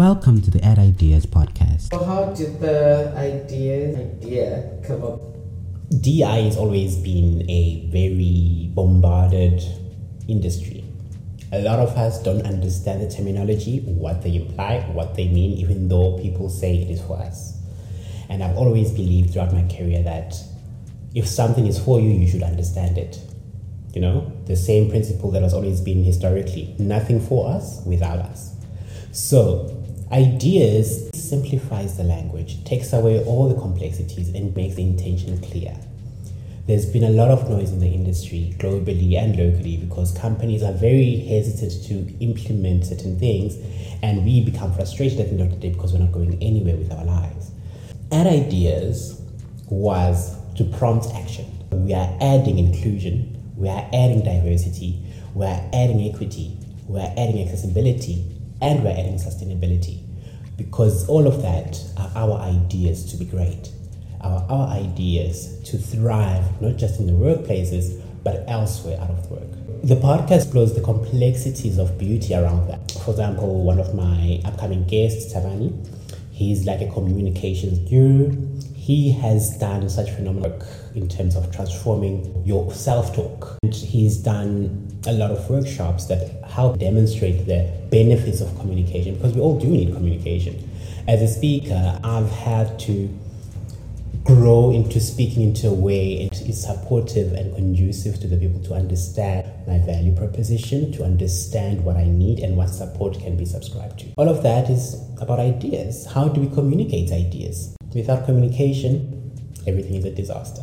Welcome to the Add Ideas podcast. So how did the idea idea come up? DI has always been a very bombarded industry. A lot of us don't understand the terminology, what they imply, what they mean, even though people say it is for us. And I've always believed throughout my career that if something is for you, you should understand it. You know, the same principle that has always been historically nothing for us without us. So, ideas simplifies the language, takes away all the complexities, and makes the intention clear. There's been a lot of noise in the industry, globally and locally, because companies are very hesitant to implement certain things, and we become frustrated at the end of the day because we're not going anywhere with our lives. Add ideas was to prompt action. We are adding inclusion, we are adding diversity, we are adding equity, we are adding accessibility, and we're adding sustainability. Because all of that are our ideas to be great, our, our ideas to thrive, not just in the workplaces, but elsewhere out of work. The podcast explores the complexities of beauty around that. For example, one of my upcoming guests, Tavani, he's like a communications guru he has done such phenomenal work in terms of transforming your self talk. He's done a lot of workshops that help demonstrate the benefits of communication because we all do need communication. As a speaker, I've had to grow into speaking into a way it is supportive and conducive to the people to understand my value proposition, to understand what I need and what support can be subscribed to. All of that is about ideas. How do we communicate ideas? Without communication, everything is a disaster.